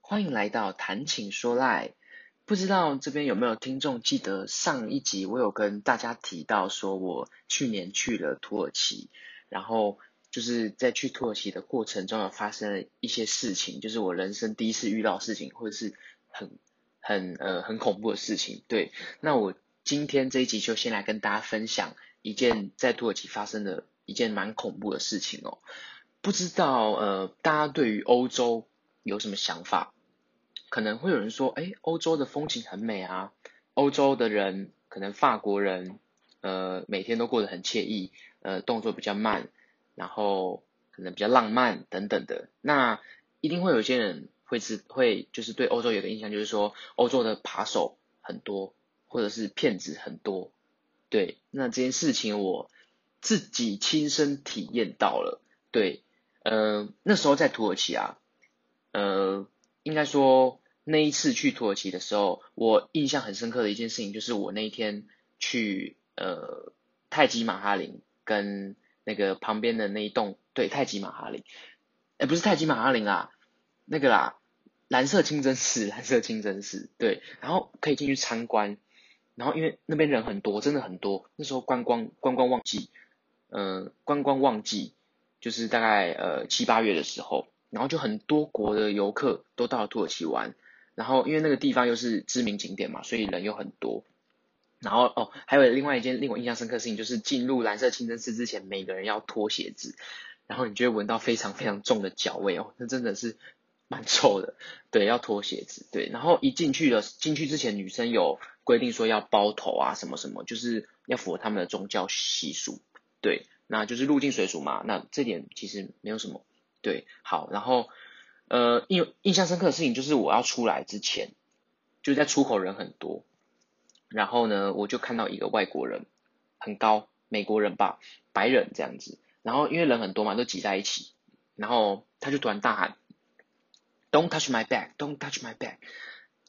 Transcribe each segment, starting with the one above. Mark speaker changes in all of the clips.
Speaker 1: 欢迎来到谈情说赖。不知道这边有没有听众记得上一集我有跟大家提到说，我去年去了土耳其，然后就是在去土耳其的过程中有发生了一些事情，就是我人生第一次遇到事情，或者是很很呃很恐怖的事情。对，那我今天这一集就先来跟大家分享一件在土耳其发生的一件蛮恐怖的事情哦。不知道呃大家对于欧洲有什么想法？可能会有人说，哎，欧洲的风景很美啊，欧洲的人，可能法国人，呃，每天都过得很惬意，呃，动作比较慢，然后可能比较浪漫等等的。那一定会有些人会是会就是对欧洲有个印象，就是说欧洲的扒手很多，或者是骗子很多。对，那这件事情我自己亲身体验到了。对，呃，那时候在土耳其啊，呃。应该说，那一次去土耳其的时候，我印象很深刻的一件事情，就是我那一天去呃泰姬玛哈林跟那个旁边的那一栋，对，泰姬玛哈林，哎，不是泰姬玛哈林啊，那个啦，蓝色清真寺，蓝色清真寺，对，然后可以进去参观，然后因为那边人很多，真的很多，那时候观光观光旺季，呃，观光旺季就是大概呃七八月的时候。然后就很多国的游客都到了土耳其玩，然后因为那个地方又是知名景点嘛，所以人又很多。然后哦，还有另外一件令我印象深刻的事情，就是进入蓝色清真寺之前，每个人要脱鞋子，然后你就会闻到非常非常重的脚味哦，那真的是蛮臭的。对，要脱鞋子。对，然后一进去了，进去之前女生有规定说要包头啊，什么什么，就是要符合他们的宗教习俗。对，那就是入境水俗嘛，那这点其实没有什么。对，好，然后，呃，印印象深刻的事情就是我要出来之前，就在出口人很多，然后呢，我就看到一个外国人，很高，美国人吧，白人这样子，然后因为人很多嘛，都挤在一起，然后他就突然大喊，Don't touch my bag, Don't touch my bag，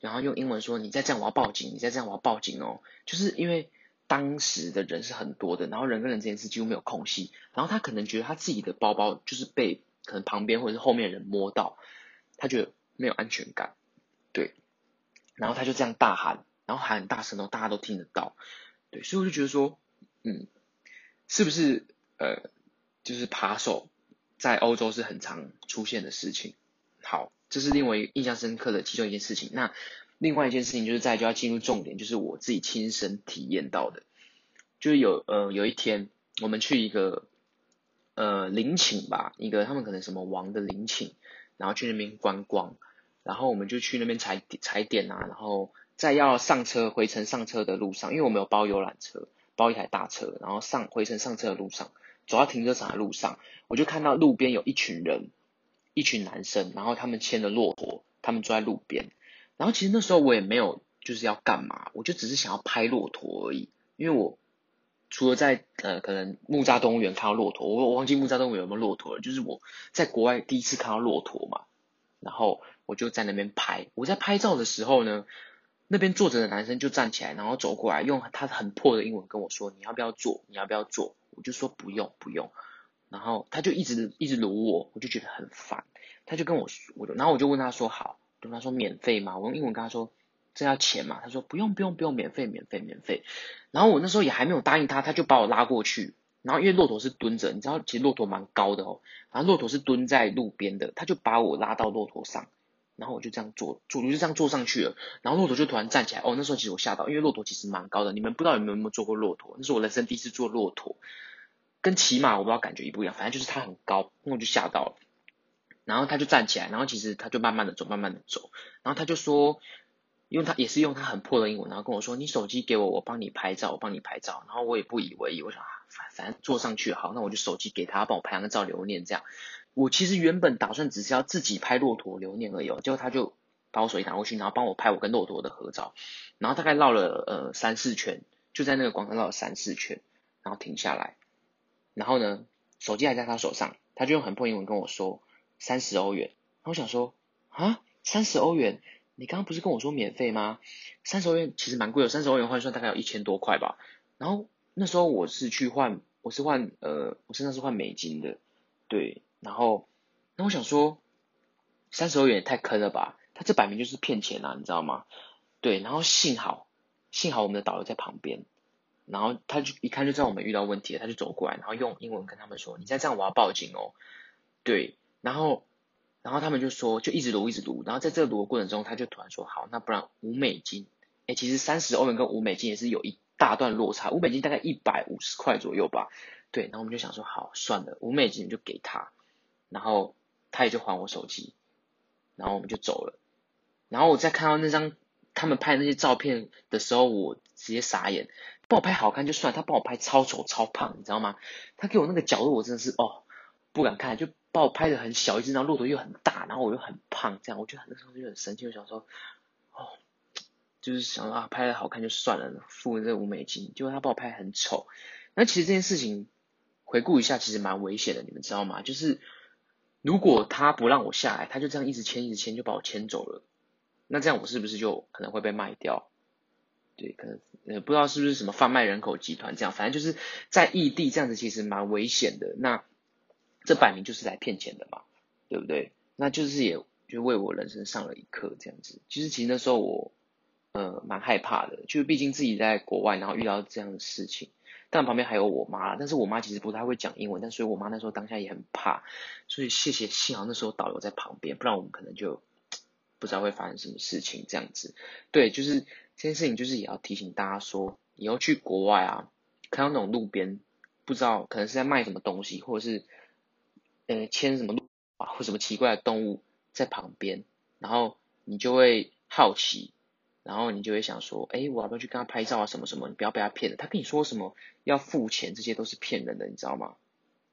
Speaker 1: 然后用英文说，你再这样我要报警，你再这样我要报警哦，就是因为当时的人是很多的，然后人跟人之间是几乎没有空隙，然后他可能觉得他自己的包包就是被。可能旁边或者是后面人摸到，他觉得没有安全感，对，然后他就这样大喊，然后喊很大声哦，大家都听得到，对，所以我就觉得说，嗯，是不是呃，就是扒手在欧洲是很常出现的事情？好，这是另外一个印象深刻的其中一件事情。那另外一件事情就是在就要进入重点，就是我自己亲身体验到的，就是有呃有一天我们去一个。呃，陵寝吧，一个他们可能什么王的陵寝，然后去那边观光，然后我们就去那边踩踩点啊，然后在要上车回程上车的路上，因为我们有包游览车，包一台大车，然后上回程上车的路上，走到停车场的路上，我就看到路边有一群人，一群男生，然后他们牵着骆驼，他们坐在路边，然后其实那时候我也没有就是要干嘛，我就只是想要拍骆驼而已，因为我。除了在呃可能木栅动物园看到骆驼，我我忘记木栅动物园有没有骆驼了。就是我在国外第一次看到骆驼嘛，然后我就在那边拍。我在拍照的时候呢，那边坐着的男生就站起来，然后走过来，用他很破的英文跟我说：“你要不要坐？你要不要坐？”我就说：“不用，不用。”然后他就一直一直撸我，我就觉得很烦。他就跟我说，我就然后我就问他说：“好。”跟他说：“免费吗？”我用英文跟他说。这要钱嘛？他说不用不用不用，免费免费免费。然后我那时候也还没有答应他，他就把我拉过去。然后因为骆驼是蹲着，你知道其实骆驼蛮高的哦。然后骆驼是蹲在路边的，他就把我拉到骆驼上，然后我就这样坐，主就这样坐上去了。然后骆驼就突然站起来，哦，那时候其实我吓到，因为骆驼其实蛮高的。你们不知道有没有没有坐过骆驼？那是我人生第一次坐骆驼，跟骑马我不知道感觉一不一样，反正就是它很高，那我就吓到了。然后他就站起来，然后其实他就慢慢的走，慢慢的走，然后他就说。用他也是用他很破的英文，然后跟我说：“你手机给我，我帮你拍照，我帮你拍照。”然后我也不以为意，我想啊，反反正坐上去好，那我就手机给他，帮我拍张照留念。这样，我其实原本打算只是要自己拍骆驼留念而已，哦结果他就把我手机拿过去，然后帮我拍我跟骆驼的合照。然后大概绕了呃三四圈，就在那个广场绕了三四圈，然后停下来，然后呢，手机还在他手上，他就用很破英文跟我说三十欧元。然后我想说啊，三十欧元。你刚刚不是跟我说免费吗？三十欧元其实蛮贵的，三十欧元换算大概有一千多块吧。然后那时候我是去换，我是换呃，我身上是换美金的，对。然后那我想说，三十欧元也太坑了吧？他这摆明就是骗钱啊，你知道吗？对。然后幸好幸好我们的导游在旁边，然后他就一看就知道我们遇到问题了，他就走过来，然后用英文跟他们说：“你再这样，我要报警哦。”对。然后。然后他们就说，就一直读一直读，然后在这个卢的过程中，他就突然说，好，那不然五美金，哎，其实三十欧元跟五美金也是有一大段落差，五美金大概一百五十块左右吧，对，然后我们就想说，好，算了，五美金就给他，然后他也就还我手机，然后我们就走了，然后我在看到那张他们拍的那些照片的时候，我直接傻眼，帮我拍好看就算，他帮我拍超丑超胖，你知道吗？他给我那个角度，我真的是哦。不敢看，就把我拍的很小一只，然后骆驼又很大，然后我又很胖，这样我觉得那时候就很生气，我想说，哦，就是想啊，拍的好看就算了，付了这五美金，结果他帮我拍很丑。那其实这件事情回顾一下，其实蛮危险的，你们知道吗？就是如果他不让我下来，他就这样一直牵一直牵，就把我牵走了，那这样我是不是就可能会被卖掉？对，可能呃不知道是不是什么贩卖人口集团这样，反正就是在异地这样子，其实蛮危险的。那。这摆明就是来骗钱的嘛，对不对？那就是也就为我人生上了一课，这样子。其实其实那时候我呃蛮害怕的，就是毕竟自己在国外，然后遇到这样的事情，但旁边还有我妈，但是我妈其实不太会讲英文，但所以我妈那时候当下也很怕，所以谢谢幸好那时候导游在旁边，不然我们可能就 不知道会发生什么事情这样子。对，就是这件事情，就是也要提醒大家说，以后去国外啊，看到那种路边不知道可能是在卖什么东西，或者是。呃，牵什么路啊，或什么奇怪的动物在旁边，然后你就会好奇，然后你就会想说，哎，我要不要去跟他拍照啊？什么什么？你不要被他骗了，他跟你说什么要付钱，这些都是骗人的，你知道吗？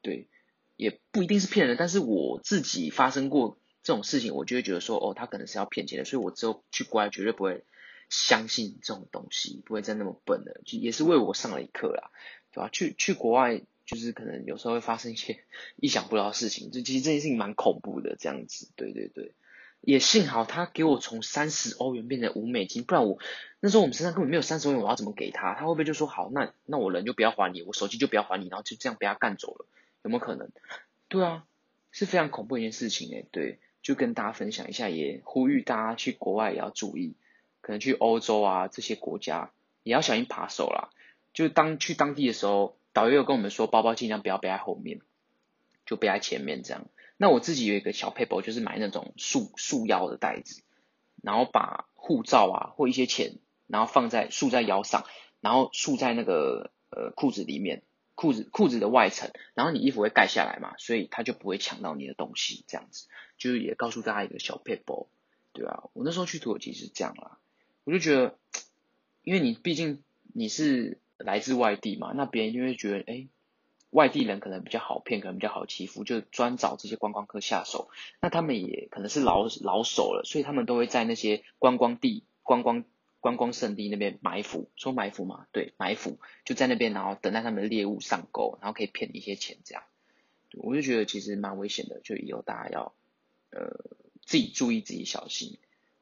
Speaker 1: 对，也不一定是骗人，但是我自己发生过这种事情，我就会觉得说，哦，他可能是要骗钱的，所以我之后去国外绝对不会相信这种东西，不会再那么笨了，就也是为我上了一课啦，对吧？去去国外。就是可能有时候会发生一些意想不到的事情，就其实这件事情蛮恐怖的，这样子，对对对，也幸好他给我从三十欧元变成五美金，不然我那时候我们身上根本没有三十欧元，我要怎么给他？他会不会就说好，那那我人就不要还你，我手机就不要还你，然后就这样被他干走了，有没有可能？对啊，是非常恐怖一件事情诶，对，就跟大家分享一下，也呼吁大家去国外也要注意，可能去欧洲啊这些国家也要小心扒手啦，就当去当地的时候。导游有跟我们说，包包尽量不要背在后面，就背在前面这样。那我自己有一个小撇步，就是买那种束束腰的袋子，然后把护照啊或一些钱，然后放在束在腰上，然后束在那个呃裤子里面，裤子裤子的外层，然后你衣服会盖下来嘛，所以他就不会抢到你的东西，这样子。就是也告诉大家一个小撇步，对啊，我那时候去土耳其是这样啦，我就觉得，因为你毕竟你是。来自外地嘛，那别人就会觉得，哎，外地人可能比较好骗，可能比较好欺负，就专找这些观光客下手。那他们也可能是老老手了，所以他们都会在那些观光地、观光观光胜地那边埋伏，说埋伏嘛，对，埋伏就在那边，然后等待他们的猎物上钩，然后可以骗你一些钱，这样。我就觉得其实蛮危险的，就以后大家要呃自己注意，自己小心。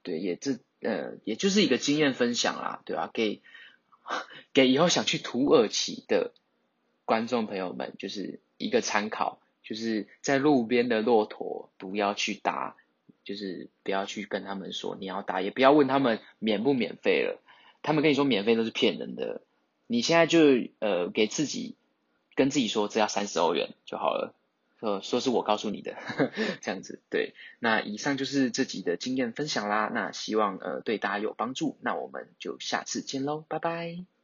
Speaker 1: 对，也这呃也就是一个经验分享啦，对吧、给。给以后想去土耳其的观众朋友们，就是一个参考，就是在路边的骆驼不要去搭，就是不要去跟他们说你要搭，也不要问他们免不免费了，他们跟你说免费都是骗人的，你现在就呃给自己跟自己说只要三十欧元就好了。呃说是我告诉你的，呵呵，这样子对。那以上就是这集的经验分享啦。那希望呃对大家有帮助。那我们就下次见喽，拜拜。